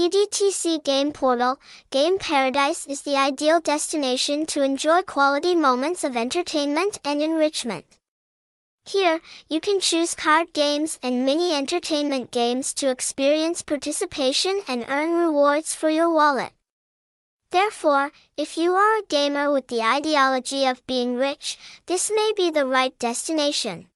TDTC Game Portal, Game Paradise is the ideal destination to enjoy quality moments of entertainment and enrichment. Here, you can choose card games and mini entertainment games to experience participation and earn rewards for your wallet. Therefore, if you are a gamer with the ideology of being rich, this may be the right destination.